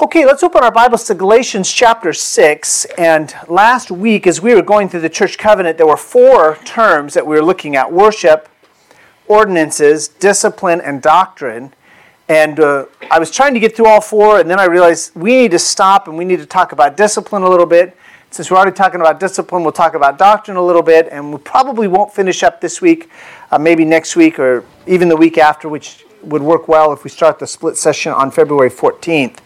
Okay, let's open our Bibles to Galatians chapter 6. And last week, as we were going through the church covenant, there were four terms that we were looking at worship, ordinances, discipline, and doctrine. And uh, I was trying to get through all four, and then I realized we need to stop and we need to talk about discipline a little bit. Since we're already talking about discipline, we'll talk about doctrine a little bit, and we probably won't finish up this week, uh, maybe next week or even the week after, which would work well if we start the split session on February 14th.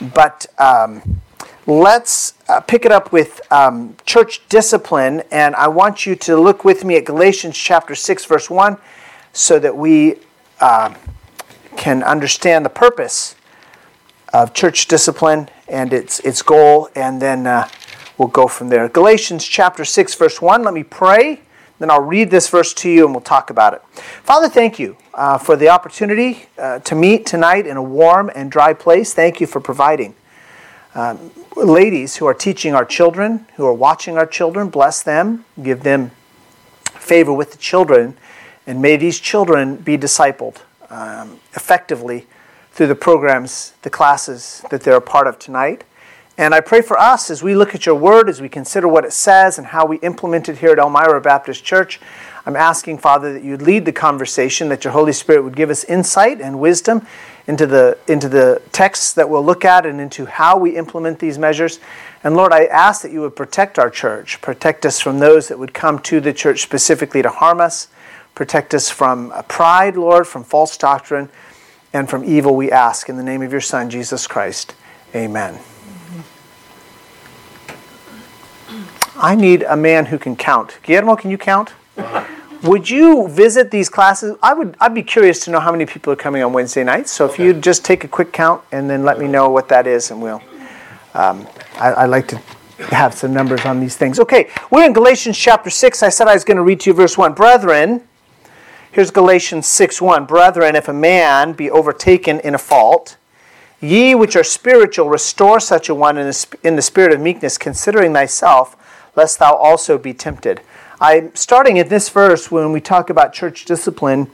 But um, let's uh, pick it up with um, church discipline, and I want you to look with me at Galatians chapter 6, verse 1, so that we uh, can understand the purpose of church discipline and its, its goal, and then uh, we'll go from there. Galatians chapter 6, verse 1. Let me pray then I'll read this verse to you and we'll talk about it. Father, thank you uh, for the opportunity uh, to meet tonight in a warm and dry place. Thank you for providing. Um, ladies who are teaching our children, who are watching our children, bless them, give them favor with the children, and may these children be discipled um, effectively through the programs, the classes that they're a part of tonight. And I pray for us as we look at your word, as we consider what it says and how we implement it here at Elmira Baptist Church. I'm asking, Father, that you'd lead the conversation, that your Holy Spirit would give us insight and wisdom into the, into the texts that we'll look at and into how we implement these measures. And Lord, I ask that you would protect our church, protect us from those that would come to the church specifically to harm us, protect us from pride, Lord, from false doctrine, and from evil, we ask. In the name of your Son, Jesus Christ. Amen. I need a man who can count. Guillermo, can you count? Would you visit these classes? I would. I'd be curious to know how many people are coming on Wednesday nights. So if okay. you'd just take a quick count and then let me know what that is, and we'll. Um, I, like to have some numbers on these things. Okay, we're in Galatians chapter six. I said I was going to read to you verse one. Brethren, here's Galatians six one. Brethren, if a man be overtaken in a fault, ye which are spiritual, restore such a one in the, in the spirit of meekness, considering thyself lest thou also be tempted. I'm starting at this verse when we talk about church discipline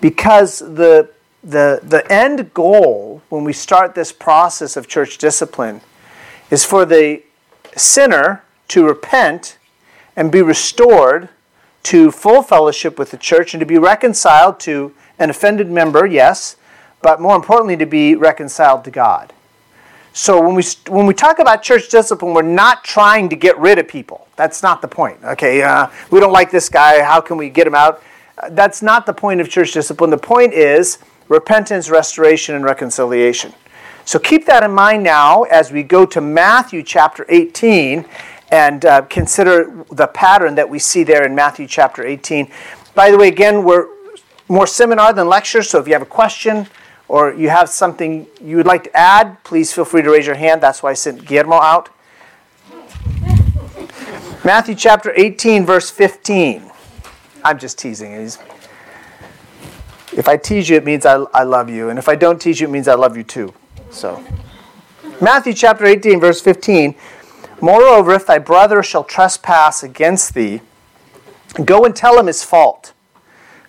because the, the, the end goal when we start this process of church discipline is for the sinner to repent and be restored to full fellowship with the church and to be reconciled to an offended member, yes, but more importantly, to be reconciled to God. So when we when we talk about church discipline, we're not trying to get rid of people. That's not the point. Okay, uh, we don't like this guy. How can we get him out? Uh, that's not the point of church discipline. The point is repentance, restoration, and reconciliation. So keep that in mind now as we go to Matthew chapter 18 and uh, consider the pattern that we see there in Matthew chapter 18. By the way, again, we're more seminar than lecture. So if you have a question or you have something you would like to add, please feel free to raise your hand. That's why I sent Guillermo out. Matthew chapter 18, verse 15. I'm just teasing. If I tease you, it means I, I love you. And if I don't tease you, it means I love you too. So, Matthew chapter 18, verse 15. Moreover, if thy brother shall trespass against thee, go and tell him his fault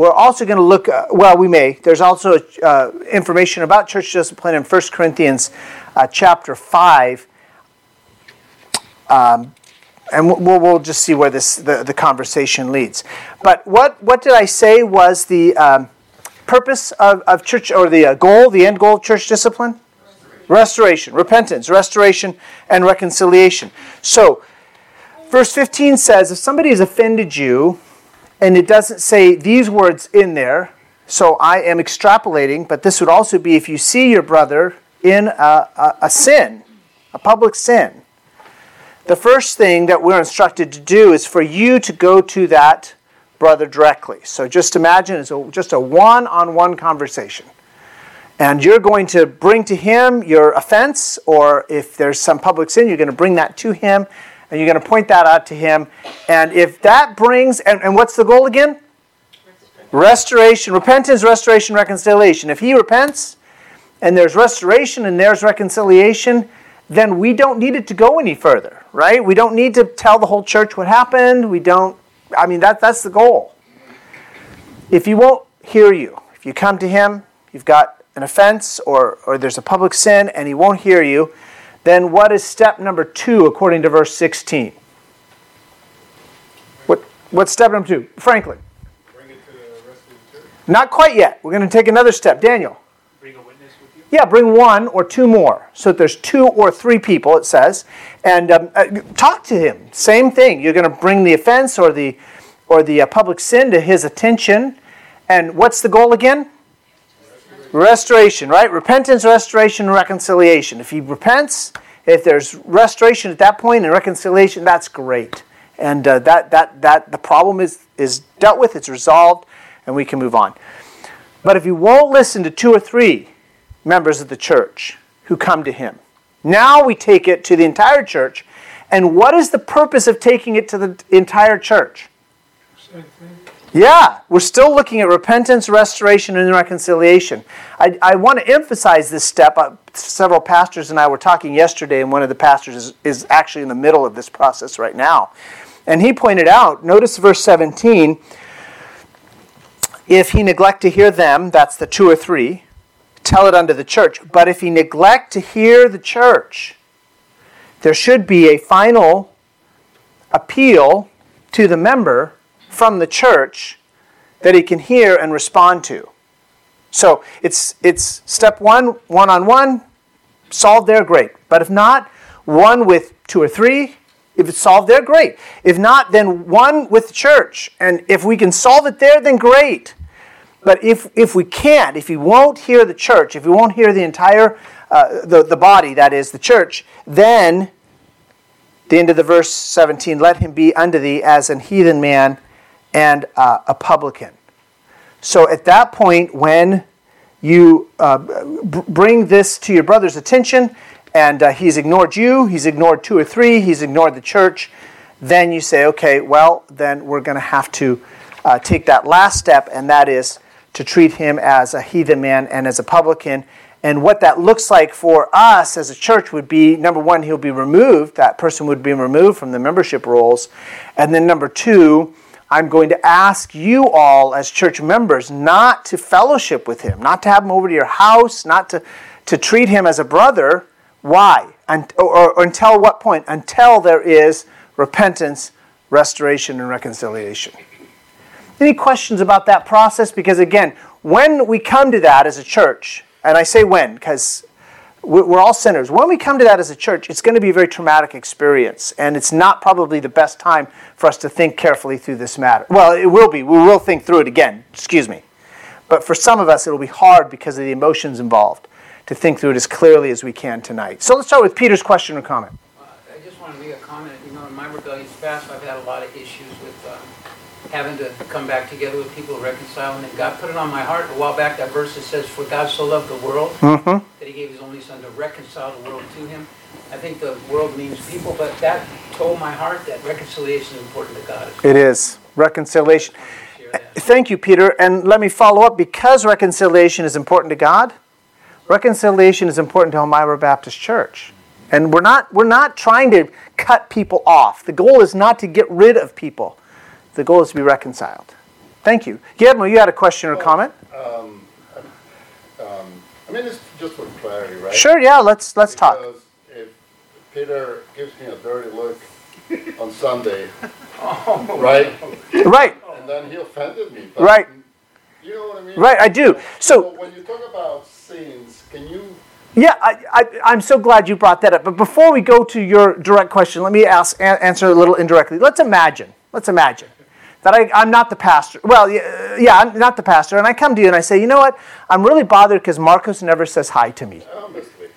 We're also going to look, uh, well, we may. There's also uh, information about church discipline in 1 Corinthians uh, chapter 5. Um, and we'll, we'll just see where this the, the conversation leads. But what, what did I say was the um, purpose of, of church, or the uh, goal, the end goal of church discipline? Restoration. restoration, repentance, restoration, and reconciliation. So, verse 15 says if somebody has offended you, and it doesn't say these words in there. So I am extrapolating, but this would also be if you see your brother in a, a, a sin, a public sin. The first thing that we're instructed to do is for you to go to that brother directly. So just imagine it's a, just a one on one conversation. And you're going to bring to him your offense, or if there's some public sin, you're going to bring that to him and you're going to point that out to him. And if that brings, and, and what's the goal again? Restoration, repentance, restoration, reconciliation. If he repents and there's restoration and there's reconciliation, then we don't need it to go any further, right? We don't need to tell the whole church what happened. We don't, I mean, that, that's the goal. If he won't hear you, if you come to him, you've got an offense or, or there's a public sin and he won't hear you, then what is step number two according to verse 16? What, what's step number two? Franklin. Bring it to the rest of the church. Not quite yet. We're going to take another step. Daniel. Bring a witness with you. Yeah, bring one or two more. So that there's two or three people, it says, and um, uh, talk to him. Same thing. You're going to bring the offense or the or the uh, public sin to his attention. And what's the goal again? Restoration, right? Repentance, restoration, reconciliation. If he repents, if there's restoration at that point and reconciliation, that's great. And uh, that, that, that the problem is, is dealt with, it's resolved, and we can move on. But if he won't listen to two or three members of the church who come to him, now we take it to the entire church. And what is the purpose of taking it to the entire church? Same thing. Yeah, we're still looking at repentance, restoration, and reconciliation. I, I want to emphasize this step. Uh, several pastors and I were talking yesterday, and one of the pastors is, is actually in the middle of this process right now. And he pointed out, notice verse 17, if he neglect to hear them, that's the two or three, tell it unto the church. But if he neglect to hear the church, there should be a final appeal to the member from the church that he can hear and respond to. So it's, it's step one, one on one, solved there, great. But if not, one with two or three. If it's solved there, great. If not, then one with the church. And if we can solve it there, then great. But if, if we can't, if he won't hear the church, if he won't hear the entire, uh, the, the body, that is, the church, then, the end of the verse 17, let him be unto thee as an heathen man and uh, a publican. So at that point, when you uh, b- bring this to your brother's attention, and uh, he's ignored you, he's ignored two or three, he's ignored the church, then you say, okay, well, then we're going to have to uh, take that last step, and that is to treat him as a heathen man and as a publican. And what that looks like for us as a church would be number one, he'll be removed, that person would be removed from the membership rolls. And then number two, I'm going to ask you all as church members not to fellowship with him, not to have him over to your house, not to, to treat him as a brother. Why? And, or, or until what point? Until there is repentance, restoration, and reconciliation. Any questions about that process? Because again, when we come to that as a church, and I say when, because we're all sinners. When we come to that as a church, it's going to be a very traumatic experience, and it's not probably the best time for us to think carefully through this matter. Well, it will be. We will think through it again. Excuse me. But for some of us, it'll be hard because of the emotions involved to think through it as clearly as we can tonight. So let's start with Peter's question or comment. Uh, I just want to make a comment. You know, in my rebellious past, I've had a lot of issues having to come back together with people, reconciling, and God put it on my heart a while back. That verse that says, "For God so loved the world Mm-hmm. that He gave His only Son to reconcile the world to Him." I think the world means people, but that told my heart that reconciliation is important to God. It is reconciliation. Thank you, Peter. And let me follow up because reconciliation is important to God. Reconciliation is important to Elmira Baptist Church. And we're not, we're not trying to cut people off. The goal is not to get rid of people. The goal is to be reconciled. Thank you. Guillermo, you had a question or comment? Um, um, I mean, it's just for clarity, right? Sure, yeah, let's let's talk. If Peter gives me a dirty look on Sunday, right, Right, and then he offended me, but Right. You know what I mean? right, I do. So when you talk about sins, can you? Yeah, I, I, I'm so glad you brought that up. But before we go to your direct question, let me ask, a- answer a little indirectly. Let's imagine, let's imagine that I, I'm not the pastor. Well, yeah, yeah, I'm not the pastor. And I come to you and I say, you know what? I'm really bothered because Marcos never says hi to me. Honestly,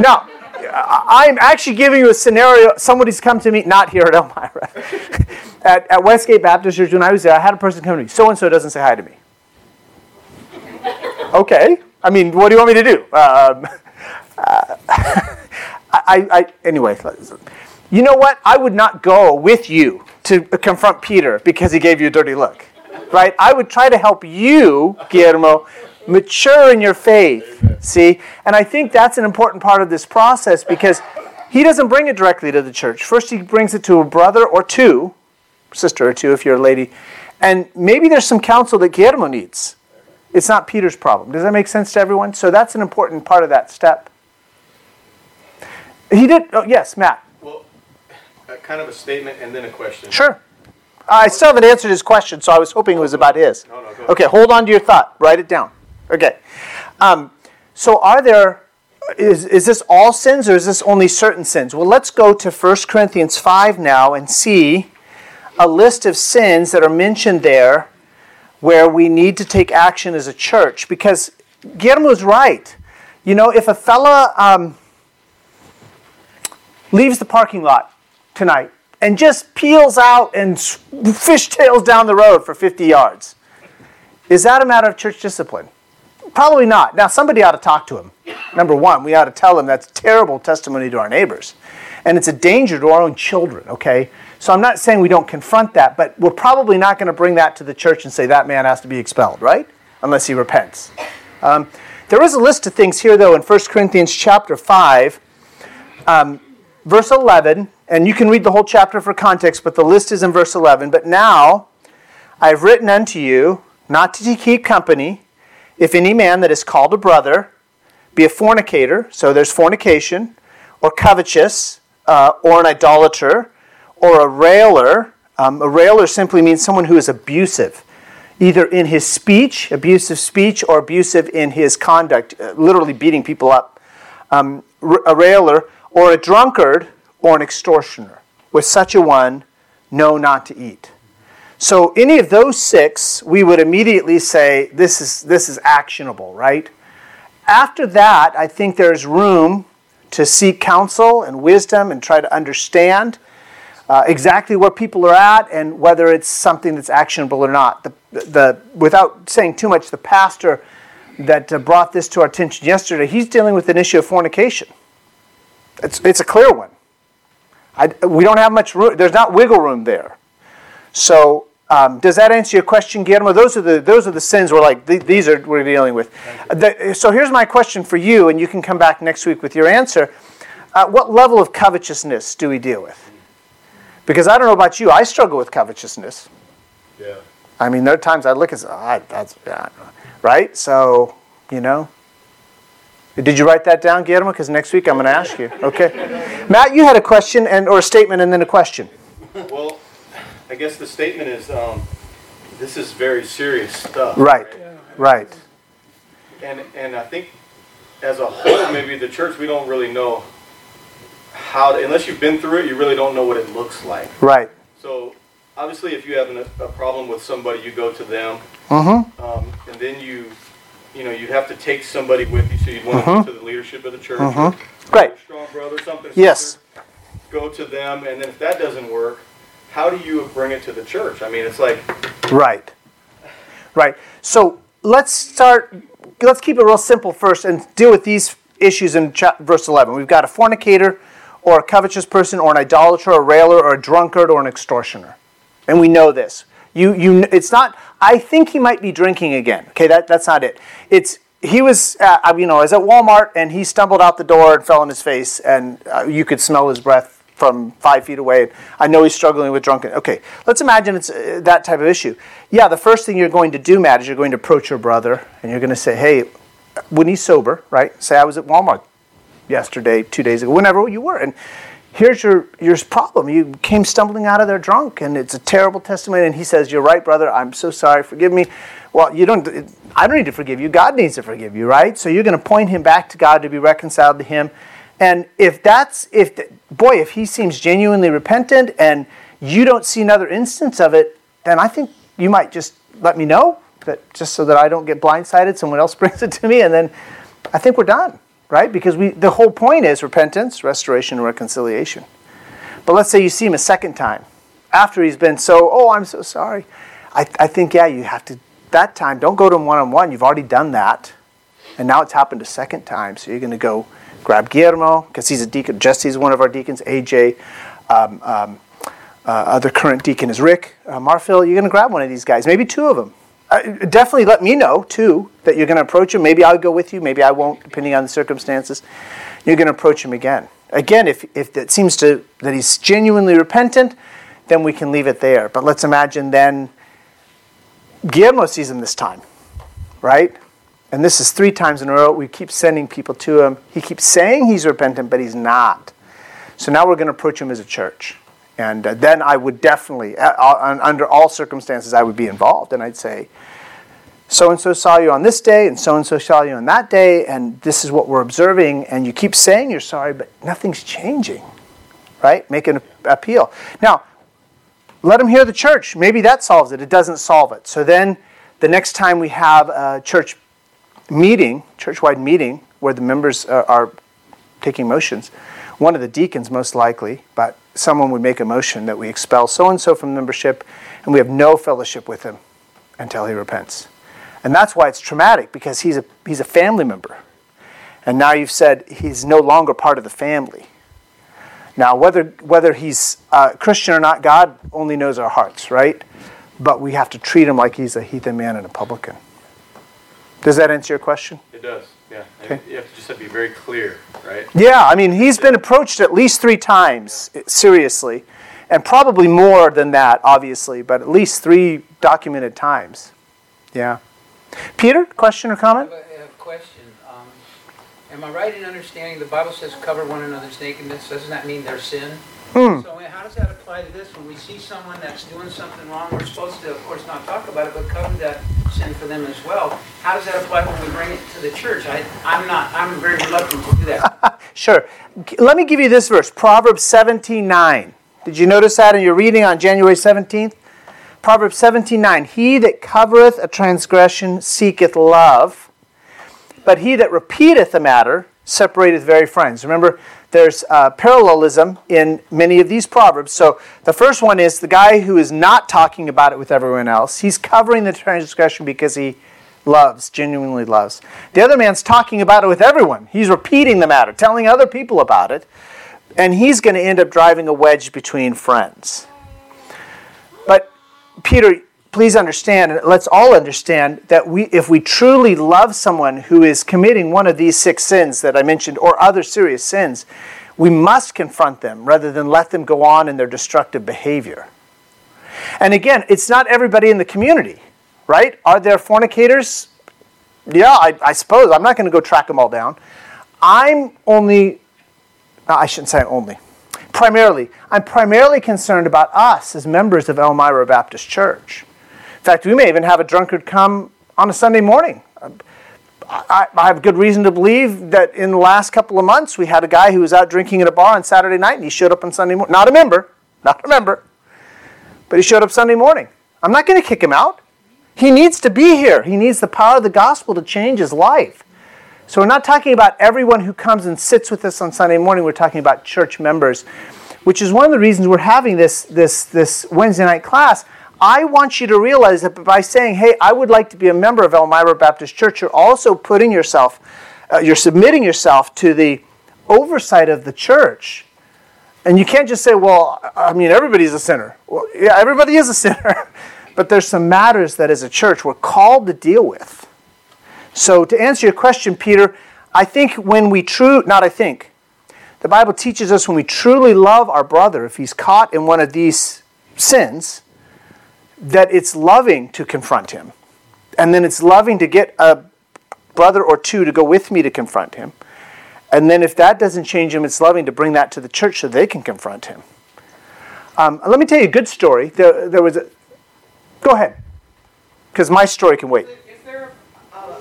Now, I'm actually giving you a scenario. Somebody's come to me, not here at Elmira, at, at Westgate Baptist Church when I was there. I had a person come to me. So and so doesn't say hi to me. Okay. I mean, what do you want me to do? Um, uh, I, I, anyway, You know what? I would not go with you to confront Peter because he gave you a dirty look. Right? I would try to help you, Guillermo, mature in your faith. See? And I think that's an important part of this process because he doesn't bring it directly to the church. First, he brings it to a brother or two, sister or two if you're a lady, and maybe there's some counsel that Guillermo needs. It's not Peter's problem. Does that make sense to everyone? So that's an important part of that step. He did, oh, yes, Matt. Kind of a statement and then a question. Sure. I still haven't answered his question, so I was hoping it was about his. No, no. Okay, hold on to your thought. Write it down. Okay. Um, so are there, is, is this all sins or is this only certain sins? Well, let's go to 1 Corinthians 5 now and see a list of sins that are mentioned there where we need to take action as a church because Guillermo's right. You know, if a fella um, leaves the parking lot tonight and just peels out and fishtails down the road for 50 yards, is that a matter of church discipline? Probably not. Now, somebody ought to talk to him. Number one, we ought to tell him that's terrible testimony to our neighbors. And it's a danger to our own children, okay? So I'm not saying we don't confront that, but we're probably not going to bring that to the church and say that man has to be expelled, right? Unless he repents. Um, there is a list of things here, though, in 1 Corinthians chapter 5, um, verse 11, and you can read the whole chapter for context, but the list is in verse 11. But now I have written unto you not to keep company if any man that is called a brother be a fornicator, so there's fornication, or covetous, uh, or an idolater, or a railer. Um, a railer simply means someone who is abusive, either in his speech, abusive speech, or abusive in his conduct, uh, literally beating people up. Um, a railer, or a drunkard, or an extortioner. With such a one, know not to eat. So any of those six, we would immediately say this is this is actionable, right? After that, I think there's room to seek counsel and wisdom and try to understand uh, exactly where people are at and whether it's something that's actionable or not. The, the, without saying too much, the pastor that uh, brought this to our attention yesterday, he's dealing with an issue of fornication. It's, it's a clear one. I, we don't have much room. There's not wiggle room there. So um, does that answer your question, Guillermo? Those are the those are the sins we're like th- these are we're dealing with. The, so here's my question for you, and you can come back next week with your answer. Uh, what level of covetousness do we deal with? Because I don't know about you, I struggle with covetousness. Yeah. I mean, there are times I look and say, oh, that's yeah, right. So you know. Did you write that down, Guillermo? Because next week I'm going to ask you. Okay, Matt, you had a question and or a statement and then a question. Well, I guess the statement is um, this is very serious stuff. Right, right. And and I think as a whole, maybe the church we don't really know how to, unless you've been through it, you really don't know what it looks like. Right. So obviously, if you have an, a problem with somebody, you go to them, Mm-hmm. um, and then you. You know, you'd have to take somebody with you, so you'd want to Mhm. go to the leadership of the church, or Great. strong brother, something. Yes. sister. Go to them, and then if that doesn't work, how do you bring it to the church? I mean, it's like Right. Right. So let's start, let's keep it real simple first and deal with these issues in chap- verse 11. We've got a fornicator or a covetous person or an idolater, or a railer or a drunkard or an extortioner. And we know this. You, you, it's not, I think he might be drinking again. Okay, that, that's not it. It's, he was, uh, you know, I was at Walmart and he stumbled out the door and fell on his face and uh, you could smell his breath from five feet away. I know he's struggling with drunken. Okay, let's imagine it's uh, that type of issue. Yeah, the first thing you're going to do, Matt, is you're going to approach your brother and you're going to say, hey, when he's sober, right? Say, I was at Walmart yesterday, two days ago, whenever you were. And here's your, your problem. You came stumbling out of there drunk, and it's a terrible testimony. And he says, You're right, brother. I'm so sorry. Forgive me. Well, you don't, I don't need to forgive you. God needs to forgive you, right? So you're going to point him back to God to be reconciled to him. And if that's, if, boy, if he seems genuinely repentant and you don't see another instance of it, then I think you might just let me know, that just so that I don't get blindsided. Someone else brings it to me, and then I think we're done, right? Because we, the whole point is repentance, restoration, and reconciliation. But let's say you see him a second time after he's been so, oh, I'm so sorry. I, I think, yeah, you have to, that time, don't go to him one on one. You've already done that. And now it's happened a second time. So you're going to go grab Guillermo, because he's a deacon. Jesse's one of our deacons, AJ. um, um, uh, other current deacon is Rick uh, Marfil. You're going to grab one of these guys, maybe two of them. Definitely let me know too that you're going to approach him. Maybe I'll go with you. Maybe I won't, depending on the circumstances. You're going to approach him again. Again, if if it seems to that he's genuinely repentant, then we can leave it there. But let's imagine then Guillermo sees him this time, right? And this is three times in a row. We keep sending people to him. He keeps saying he's repentant, but he's not. So now we're going to approach him as a church. And uh, then I would definitely, uh, uh, under all circumstances, I would be involved. And I'd say, so and so saw you on this day, and so and so saw you on that day, and this is what we're observing. And you keep saying you're sorry, but nothing's changing, right? Make an appeal. Now, let them hear the church. Maybe that solves it. It doesn't solve it. So then the next time we have a church meeting, church wide meeting, where the members are, are taking motions, one of the deacons most likely, but someone would make a motion that we expel so and so from membership and we have no fellowship with him until he repents. And that's why it's traumatic because he's a, he's a family member. And now you've said he's no longer part of the family. Now, whether, whether he's uh, Christian or not, God only knows our hearts, right? But we have to treat him like he's a heathen man and a publican. Does that answer your question? It does, yeah. Okay. You have to just have to be very clear, right? Yeah, I mean, he's been approached at least three times, seriously, and probably more than that, obviously, but at least three documented times. Yeah. Peter, question or comment? Um Am I right in understanding the Bible says cover one another's nakedness? Doesn't that mean their sin? Hmm. So how does that apply to this? When we see someone that's doing something wrong, we're supposed to, of course, not talk about it, but cover that sin for them as well. How does that apply when we bring it to the church? I, I'm not. I'm very reluctant to do that. sure. Let me give you this verse, Proverbs 17:9. Did you notice that in your reading on January 17th? Proverbs 17:9. He that covereth a transgression seeketh love but he that repeateth the matter separateth very friends. Remember, there's uh, parallelism in many of these proverbs. So the first one is the guy who is not talking about it with everyone else. He's covering the transgression because he loves, genuinely loves. The other man's talking about it with everyone. He's repeating the matter, telling other people about it, and he's going to end up driving a wedge between friends. But Peter, please understand, and let's all understand, that we, if we truly love someone who is committing one of these six sins that I mentioned, or other serious sins, we must confront them rather than let them go on in their destructive behavior. And again, it's not everybody in the community, right? Are there fornicators? Yeah, I, I suppose. I'm not going to go track them all down. I'm only, uh, I shouldn't say only, primarily, I'm primarily concerned about us as members of Elmira Baptist Church. In fact, we may even have a drunkard come on a Sunday morning. I, I, have good reason to believe that in the last couple of months, we had a guy who was out drinking at a bar on Saturday night and he showed up on Sunday morning. Not a member, not a member, but he showed up Sunday morning. I'm not going to kick him out. He needs to be here. He needs the power of the gospel to change his life. So we're not talking about everyone who comes and sits with us on Sunday morning. We're talking about church members, which is one of the reasons we're having this, this, this Wednesday night class. I want you to realize that by saying, hey, I would like to be a member of Elmira Baptist Church, you're also putting yourself, uh, you're submitting yourself to the oversight of the church. And you can't just say, well, I mean, everybody's a sinner. Well, yeah, everybody is a sinner. but there's some matters that as a church we're called to deal with. So to answer your question, Peter, I think when we true, not I think, the Bible teaches us when we truly love our brother, if he's caught in one of these sins, that it's loving to confront him. And then it's loving to get a brother or two to go with me to confront him. And then if that doesn't change him, it's loving to bring that to the church so they can confront him. Um, let me tell you a good story. There, there was a. Go ahead, because my story can wait. Is there a, a,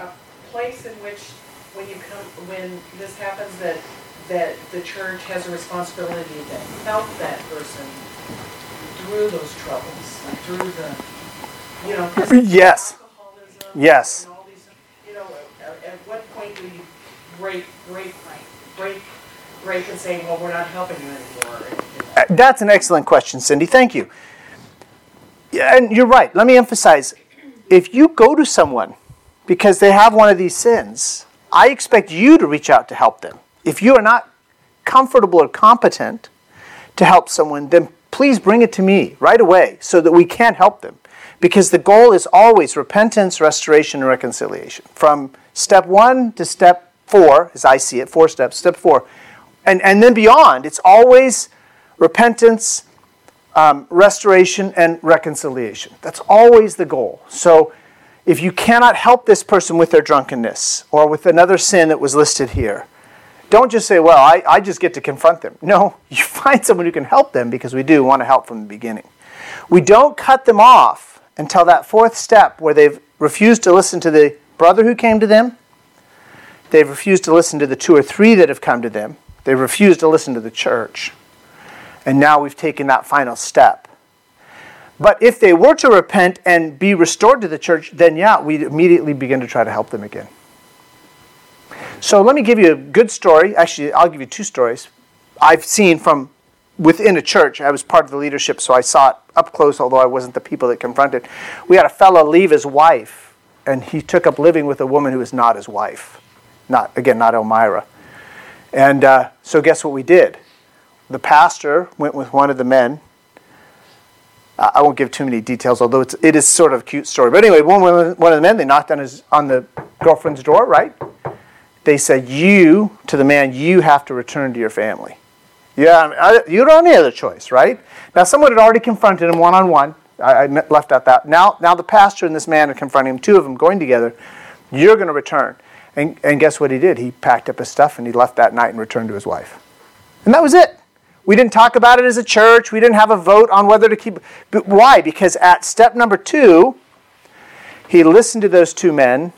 a, place in which, when you come, when this happens, that that the church has a responsibility to help that person through those troubles? through the, you know. Yes. Yes. These, you know, at, what point do you break, break, break, break and say, well, we're not helping you anymore? Uh, that's an excellent question, Cindy. Thank you. Yeah, and you're right. Let me emphasize if you go to someone because they have one of these sins, I expect you to reach out to help them. If you are not comfortable or competent to help someone, then please bring it to me right away so that we can't help them. Because the goal is always repentance, restoration, and reconciliation. From step one to step four, as I see it, four steps, step four. And, and then beyond, it's always repentance, um, restoration, and reconciliation. That's always the goal. So if you cannot help this person with their drunkenness or with another sin that was listed here, don't just say, well, I, I just get to confront them. No, you find someone who can help them because we do want to help from the beginning. We don't cut them off until that fourth step where they've refused to listen to the brother who came to them, they've refused to listen to the two or three that have come to them, they've refused to listen to the church. And now we've taken that final step. But if they were to repent and be restored to the church, then yeah, we'd immediately begin to try to help them again. So let me give you a good story. Actually, I'll give you two stories I've seen from within a church. I was part of the leadership, so I saw it up close, although I wasn't the people that confronted. We had a fellow leave his wife, and he took up living with a woman who was not his wife. Not again, not Elmira. And uh, so, guess what we did? The pastor went with one of the men. I won't give too many details, although it's, it is sort of a cute story. But anyway, one, one of the men, they knocked on, his, on the girlfriend's door, right? They said, You, to the man, you have to return to your family. Yeah, you don't have any other choice, right? Now, someone had already confronted him one on one. I left out that. Now, now the pastor and this man are confronting him, two of them going together. You're going to return. And, and guess what he did? He packed up his stuff and he left that night and returned to his wife. And that was it. We didn't talk about it as a church. We didn't have a vote on whether to keep. But why? Because at step number two, he listened to those two men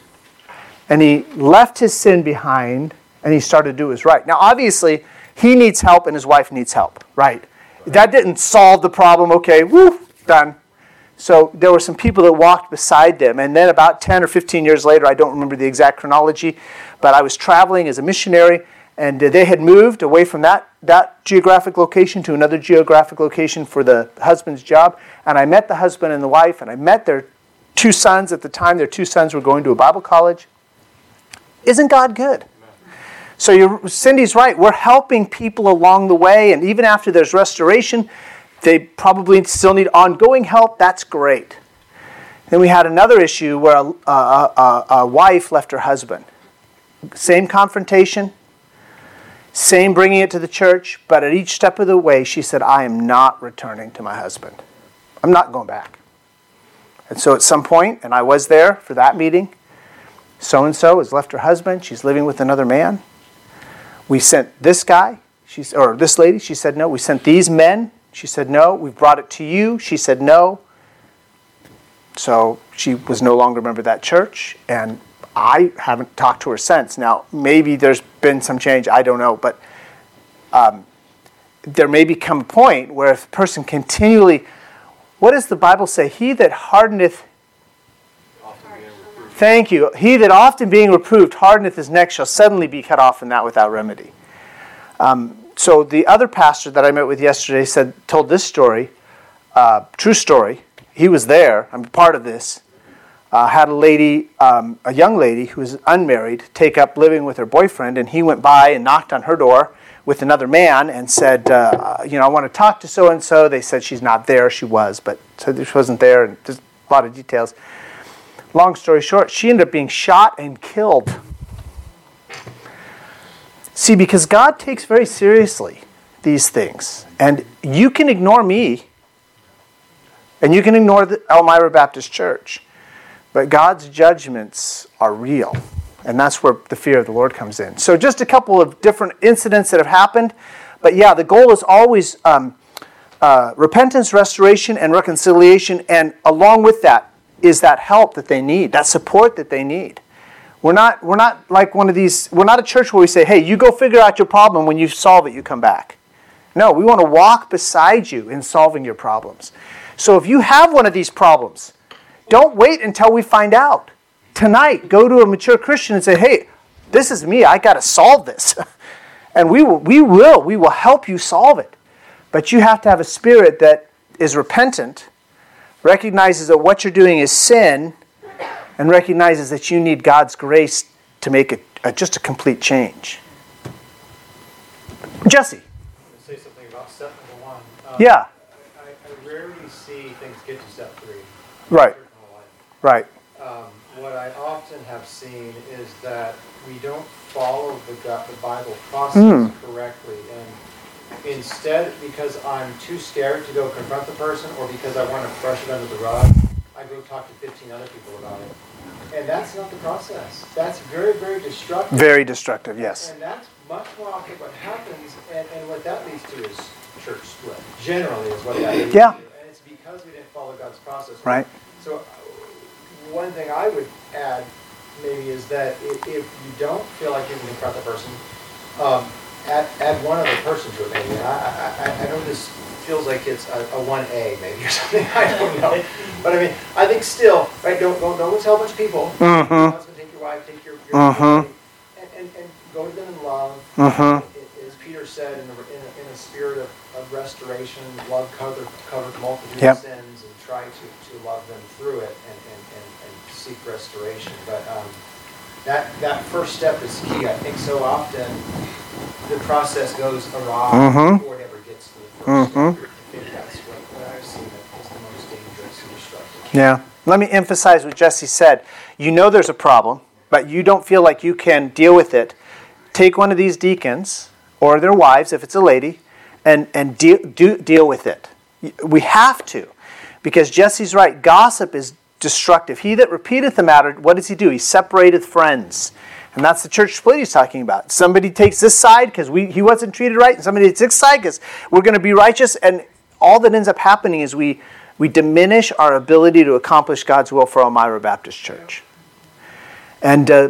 and he left his sin behind and he started to do his right. Now, obviously, he needs help and his wife needs help, right? That didn't solve the problem. Okay, woo, done. So there were some people that walked beside them. And then about 10 or 15 years later, I don't remember the exact chronology, but I was traveling as a missionary and they had moved away from that, that geographic location to another geographic location for the husband's job. And I met the husband and the wife, and I met their two sons at the time. Their two sons were going to a Bible college. Isn't God good? So Cindy's right. We're helping people along the way, and even after there's restoration, they probably still need ongoing help. That's great. Then we had another issue where a, a, a, a wife left her husband. Same confrontation, same bringing it to the church, but at each step of the way, she said, I am not returning to my husband. I'm not going back. And so at some point, and I was there for that meeting, so and so has left her husband. She's living with another man. We sent this guy, she's, or this lady, she said no. We sent these men, she said no. We've brought it to you, she said no. So she was no longer a member of that church, and I haven't talked to her since. Now, maybe there's been some change, I don't know, but um, there may become a point where if a person continually, what does the Bible say? He that hardeneth Thank you. He that often being reproved hardeneth his neck shall suddenly be cut off, and that without remedy. Um, so the other pastor that I met with yesterday said, told this story, uh, true story. He was there. I'm part of this. Uh, had a lady, um, a young lady who was unmarried, take up living with her boyfriend, and he went by and knocked on her door with another man and said, uh, you know, I want to talk to so and so. They said she's not there. She was, but said she wasn't there, and just a lot of details long story short, she ended up being shot and killed. See, because God takes very seriously these things. And you can ignore me, and you can ignore the Elmira Baptist Church, but God's judgments are real. And that's where the fear of the Lord comes in. So, just a couple of different incidents that have happened. But yeah, the goal is always um, uh, repentance, restoration, and reconciliation. And along with that, is that help that they need, that support that they need. We're not, we're not like one of these, we're not a church where we say, hey, you go figure out your problem. When you solve it, you come back. No, we want to walk beside you in solving your problems. So if you have one of these problems, don't wait until we find out. Tonight, go to a mature Christian and say, hey, this is me. I got to solve this. and we will, we will, we will help you solve it. But you have to have a spirit that is repentant recognizes that what you're doing is sin, and recognizes that you need God's grace to make it a, just a complete change. Jesse. say something about step number one. Yeah, I, I rarely see things get to step three. Right. in my life. right. Um, what I often have seen is that we don't follow the, the Bible process Hmm. correctly. And instead, because I'm too scared to go confront the person or because I want to brush it under the rug, I go talk to 15 other people about it. And that's not the process. That's very, very destructive. Very destructive, yes. And that's much more often what happens, and, and what that leads to is church split. Generally, is what that leads Yeah. to. And it's because we didn't follow God's process. Right. So, uh, one thing I would add maybe is that if, if you don't feel like you can confront the person, um, add, add one other person to it maybe. And I, I, I- know this feels like it's a, a 1A maybe or something, I don't know. But I mean, I think still, right, don't, don't, don't tell a bunch of people. Take your Mhm. husband, take your wife, take your, your family, and, and, and go to them in love. Uh-huh. As Peter said, in a, in a, in a spirit of, of restoration, love covered, covered multitude Yep. of sins, and try to, to love them through it and, and, and, and seek restoration. But um, that, that first step is key. I think so often the process goes awry Mhm. before it ever gets to the 1st Mhm. step. I think that's what, what I've seen that is the most dangerous and destructive. Yeah. Let me emphasize what Jesse said. You know there's a problem, but you don't feel like you can deal with it. Take one of these deacons or their wives, if it's a lady, and, and deal, do, deal with it. We have to. Because Jesse's right. Gossip is destructive. He that repeateth the matter, what does he do? He separateth friends. And that's the church split he's talking about. Somebody takes this side because he wasn't treated right, and somebody takes this side because we're going to be righteous. And all that ends up happening is we, we diminish our ability to accomplish God's will for Elmira Baptist Church. And uh,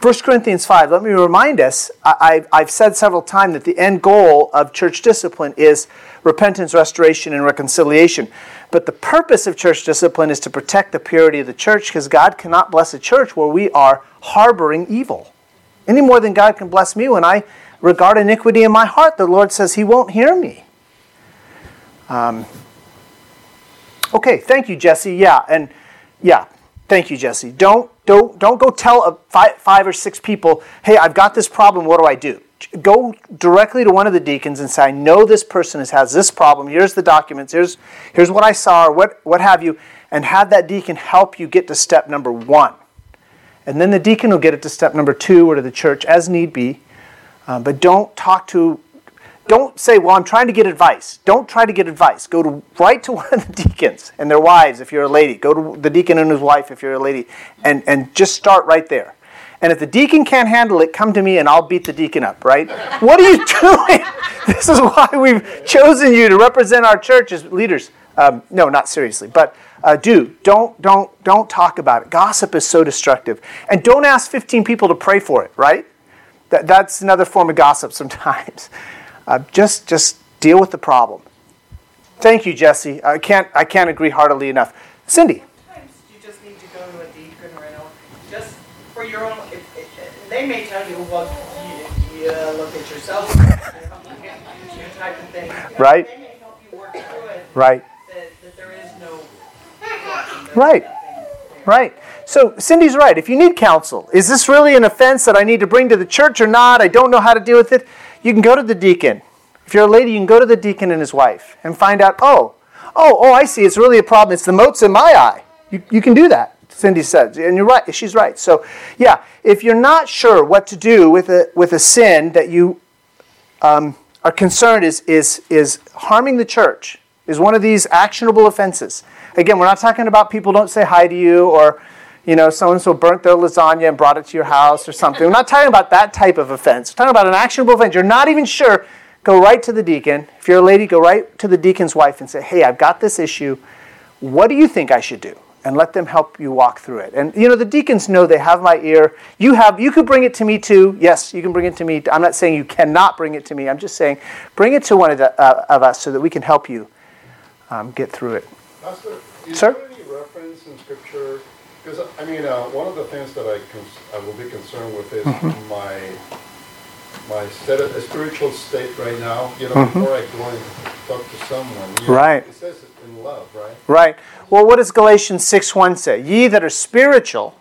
1 Corinthians 5, let me remind us I, I've, I've said several times that the end goal of church discipline is repentance, restoration, and reconciliation. But the purpose of church discipline is to protect the purity of the church because God cannot bless a church where we are harboring evil. Any more than God can bless me when I regard iniquity in my heart. The Lord says He won't hear me. Um, okay, thank you, Jesse. Yeah, and yeah, thank you, Jesse. Don't don't don't go tell a five, five or six people, hey, I've got this problem. What do I do? Go directly to one of the deacons and say, I know this person has, this problem. Here's the documents. Here's here's what I saw, or what what have you, and have that deacon help you get to step number one. And then the deacon will get it to step number two or to the church as need be. Uh, but don't talk to, don't say, well, I'm trying to get advice. Don't try to get advice. Go to right to one of the deacons and their wives if you're a lady. Go to the deacon and his wife if you're a lady. And, and just start right there. And if the deacon can't handle it, come to me and I'll beat the deacon up, right? what are you doing? this is why we've chosen you to represent our church as leaders. Um, no, not seriously, but uh, do don't don't don't talk about it. Gossip is so destructive, and don't ask 15 people to pray for it. Right? That, that's another form of gossip sometimes. Uh, just just deal with the problem. Thank you, Jesse. I can't I can't agree heartily enough. Cindy. Sometimes you just need to go to a deacon or an elder, just for your own, they may tell you, well, you, you uh, look at yourself, you type of thing. Right. They may help you work through it, Right. that, that there is no. Right. Right. So Cindy's right. If you need counsel, is this really an offense that I need to bring to the church or not? I don't know how to deal with it. You can go to the deacon. If you're a lady, you can go to the deacon and his wife and find out, oh, oh, oh, I see. It's really a problem. It's the motes in my eye. You, you can do that, Cindy says. And you're right. She's right. So, yeah, if you're not sure what to do with a, with a sin that you um, are concerned is, is, is harming the church, is one of these actionable offenses. Again, we're not talking about people don't say hi to you or, you know, so and so burnt their lasagna and brought it to your house or something. We're not talking about that type of offense. We're talking about an actionable offense. You're not even sure. Go right to the deacon. If you're a lady, go right to the deacon's wife and say, hey, I've got this issue. What do you think I should do? And let them help you walk through it. And you know, the deacons know they have my ear. You have you could bring it to me too. Yes, you can bring it to me. I'm not saying you cannot bring it to me. I'm just saying bring it to one of, the, uh, of us so that we can help you um, get through it. Pastor, Sir? there any reference in scripture? Because, I mean, uh, one of the things that I, cons- I will be concerned with is Mm-hmm. my, my state of, spiritual state right now, you know, Mm-hmm. before I go and talk to someone. you know, Right. It says it in love, right? Right. Well, what does Galatians 6 1 say? Ye that are spiritual,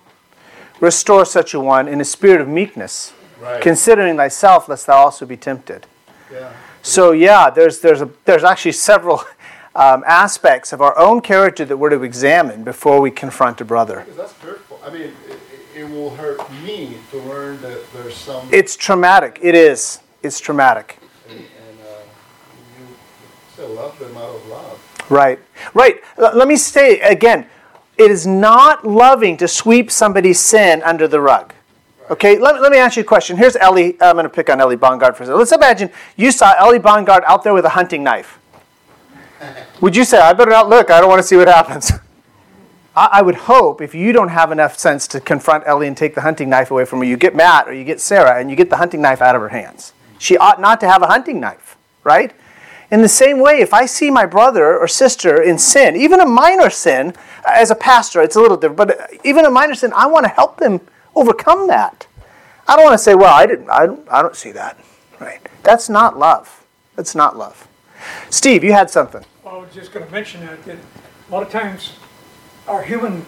restore such a one in a spirit of meekness, Right. considering thyself, lest thou also be tempted. Yeah. So yeah, there's there's a there's actually several um, aspects of our own character that we're to examine before we confront a brother. That's hurtful. I mean, it, it will hurt me to learn that there's some. It's traumatic. It is. It's traumatic. and, and uh, you still love them out of love. Right. Right. L- let me say again. It is not loving to sweep somebody's sin under the rug. Okay, let, let me ask you a question. Here's Ellie. I'm going to pick on Ellie Bongard for a second. Let's imagine you saw Ellie Bongard out there with a hunting knife. Would you say, I better not look, I don't want to see what happens? I, would hope if you don't have enough sense to confront Ellie and take the hunting knife away from her, you get Matt or you get Sarah and you get the hunting knife out of her hands. She ought not to have a hunting knife, right? In the same way, if I see my brother or sister in sin, even a minor sin, uh, as a pastor, it's a little different, but uh, even a minor sin, I want to help them overcome that. I don't want to say, well, I didn't, I don't, I don't see that, right? That's not love. That's not love. Steve, you had something. I was just gonna mention that, that a lot of times our human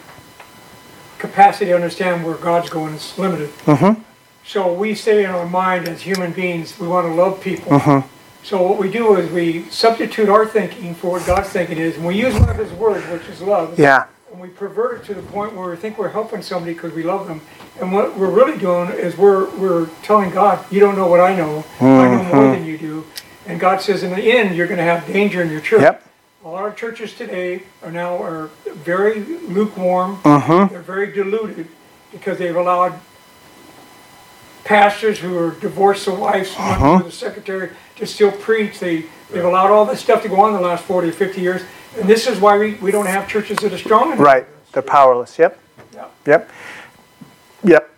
capacity to understand where God's going is limited. Mm-hmm. So we say in our mind as human beings, we want to love people. Mm-hmm. So what we do is we substitute our thinking for what God's thinking is, and we use one of His words, which is love, Yeah. and we pervert it to the point where we think we're helping somebody because we love them. And what we're really doing is we're we're telling God, "You don't know what I know. I know more Mm-hmm. than you do." And God says, in the end, you're going to have danger in your church. Yep. A lot of churches today are now are very lukewarm. Mm-hmm. They're very diluted because they've allowed pastors who are divorced their wives, Uh-huh. the secretary, to still preach. They, they've allowed all this stuff to go on the last 40 or 50 years. And this is why we, we don't have churches that are strong enough. Right. They're powerless. Yep. Yeah. Yep. Yep.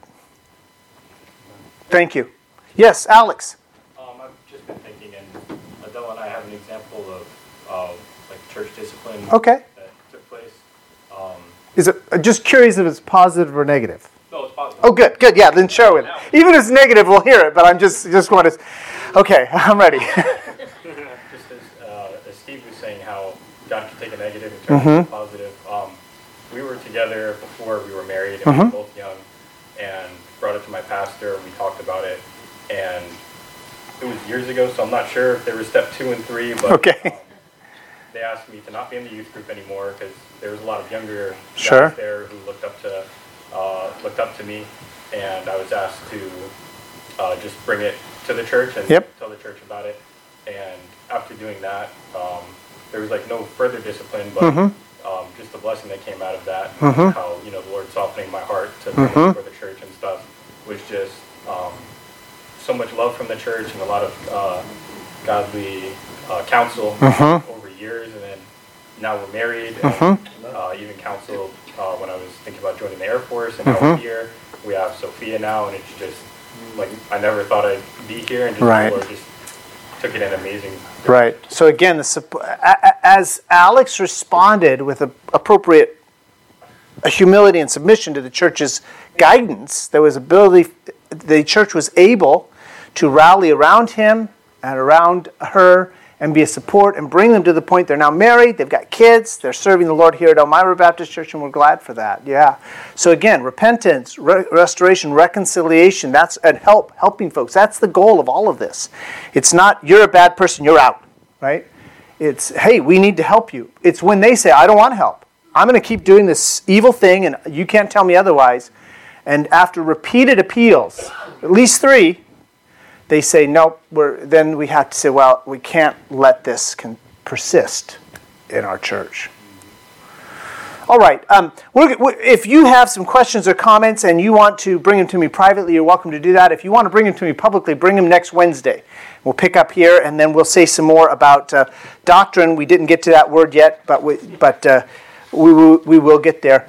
Thank you. Yes, Alex. Um, I've just been thinking, and Adele and I have an example of, uh, like Okay. that took place. Um, Is it uh, just curious if it's positive or negative? no, it's positive. Oh, good, good. Yeah, then share with. Even if it's negative, we'll hear it. But I'm just just want to. Okay, I'm ready. Just as, uh, as Steve was saying, how God can take a negative and turn Mm-hmm. it into a positive. Um, we were together before we were married, and we Mm-hmm. were both young, and brought it to my pastor. And we talked about it, and it was years ago, so I'm not sure if there was step two and three, but Okay. um, they asked me to not be in the youth group anymore because there was a lot of younger guys Sure. there who looked up to uh, looked up to me, and I was asked to uh, just bring it to the church and Yep. tell the church about it. And after doing that, um, there was like no further discipline, but Mm-hmm. um, just the blessing that came out of that, how you know the Lord softening my heart to bring Mm-hmm. it for the church and stuff was just um, so much love from the church and a lot of uh, godly uh, counsel Mm-hmm. over years, and then now we're married, and uh, even counsel uh, when I was thinking about joining the Air Force, and now Mm-hmm. we're here. We have Sophia now, and it's just like I never thought I'd be here, and just Right. just took it in amazing. Right. So again, the, supp- a- a- as Alex responded with a, appropriate humility and submission to the church's guidance, there was ability. The church was able to rally around him and around her and be a support and bring them to the point they're now married, they've got kids, they're serving the Lord here at Elmira Baptist Church, and we're glad for that. Yeah. So again, repentance, re- restoration, reconciliation, that's and help, helping folks. That's the goal of all of this. It's not you're a bad person, you're out, right? It's hey, we need to help you. It's when they say, I don't want help. I'm going to keep doing this evil thing and you can't tell me otherwise. And after repeated appeals, at least three, they say nope. We're, then we have to say, well, we can't let this con- persist in our church. All right. Um, we're, we if you have some questions or comments and you want to bring them to me privately, you're welcome to do that. If you want to bring them to me publicly, bring them next Wednesday. We'll pick up here and then we'll say some more about uh, doctrine. We didn't get to that word yet, but we, but uh, we, will, we will get there.